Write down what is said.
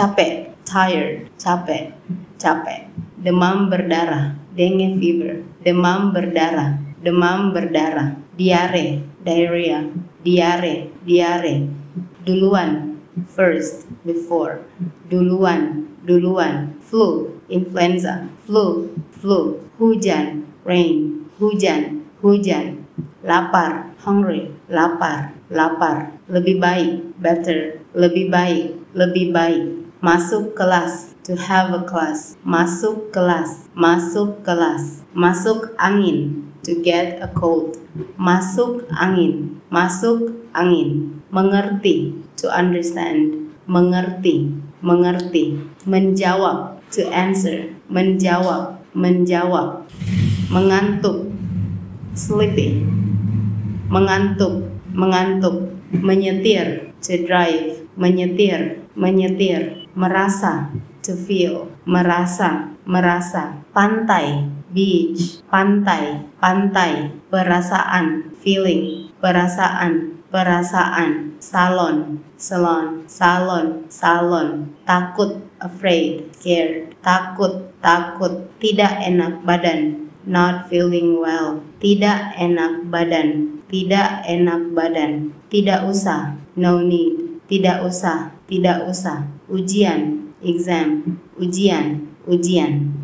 capek, tired, capek, capek. Demam berdarah, dengue fever, demam berdarah, demam berdarah. Diare, diarrhea, diare, diare. Duluan, first, before. Duluan, duluan. Flu, influenza, flu, flu. Hujan, rain, hujan, hujan. Lapar, hungry, lapar, lapar. Lebih baik, better, lebih baik, lebih baik. Masuk kelas, to have a class. Masuk kelas, masuk kelas. Masuk angin, to get a cold. Masuk angin, masuk angin. Mengerti, to understand. Mengerti, mengerti. Menjawab, to answer. Menjawab, menjawab. Mengantuk, sleepy. Mengantuk, mengantuk. Menyetir, to drive. Menyetir, menyetir. Merasa, to feel. Merasa, merasa. Pantai, beach. Pantai, pantai. Perasaan, feeling. Perasaan, perasaan. Salon, salon, salon, salon. Takut, afraid, scared. Takut, takut. Tidak enak badan. Not feeling well. Tidak enak badan. Tidak enak badan. Tidak usah. No need. Tidak usah. Tidak usah. Ujian, exam. Ujian, ujian.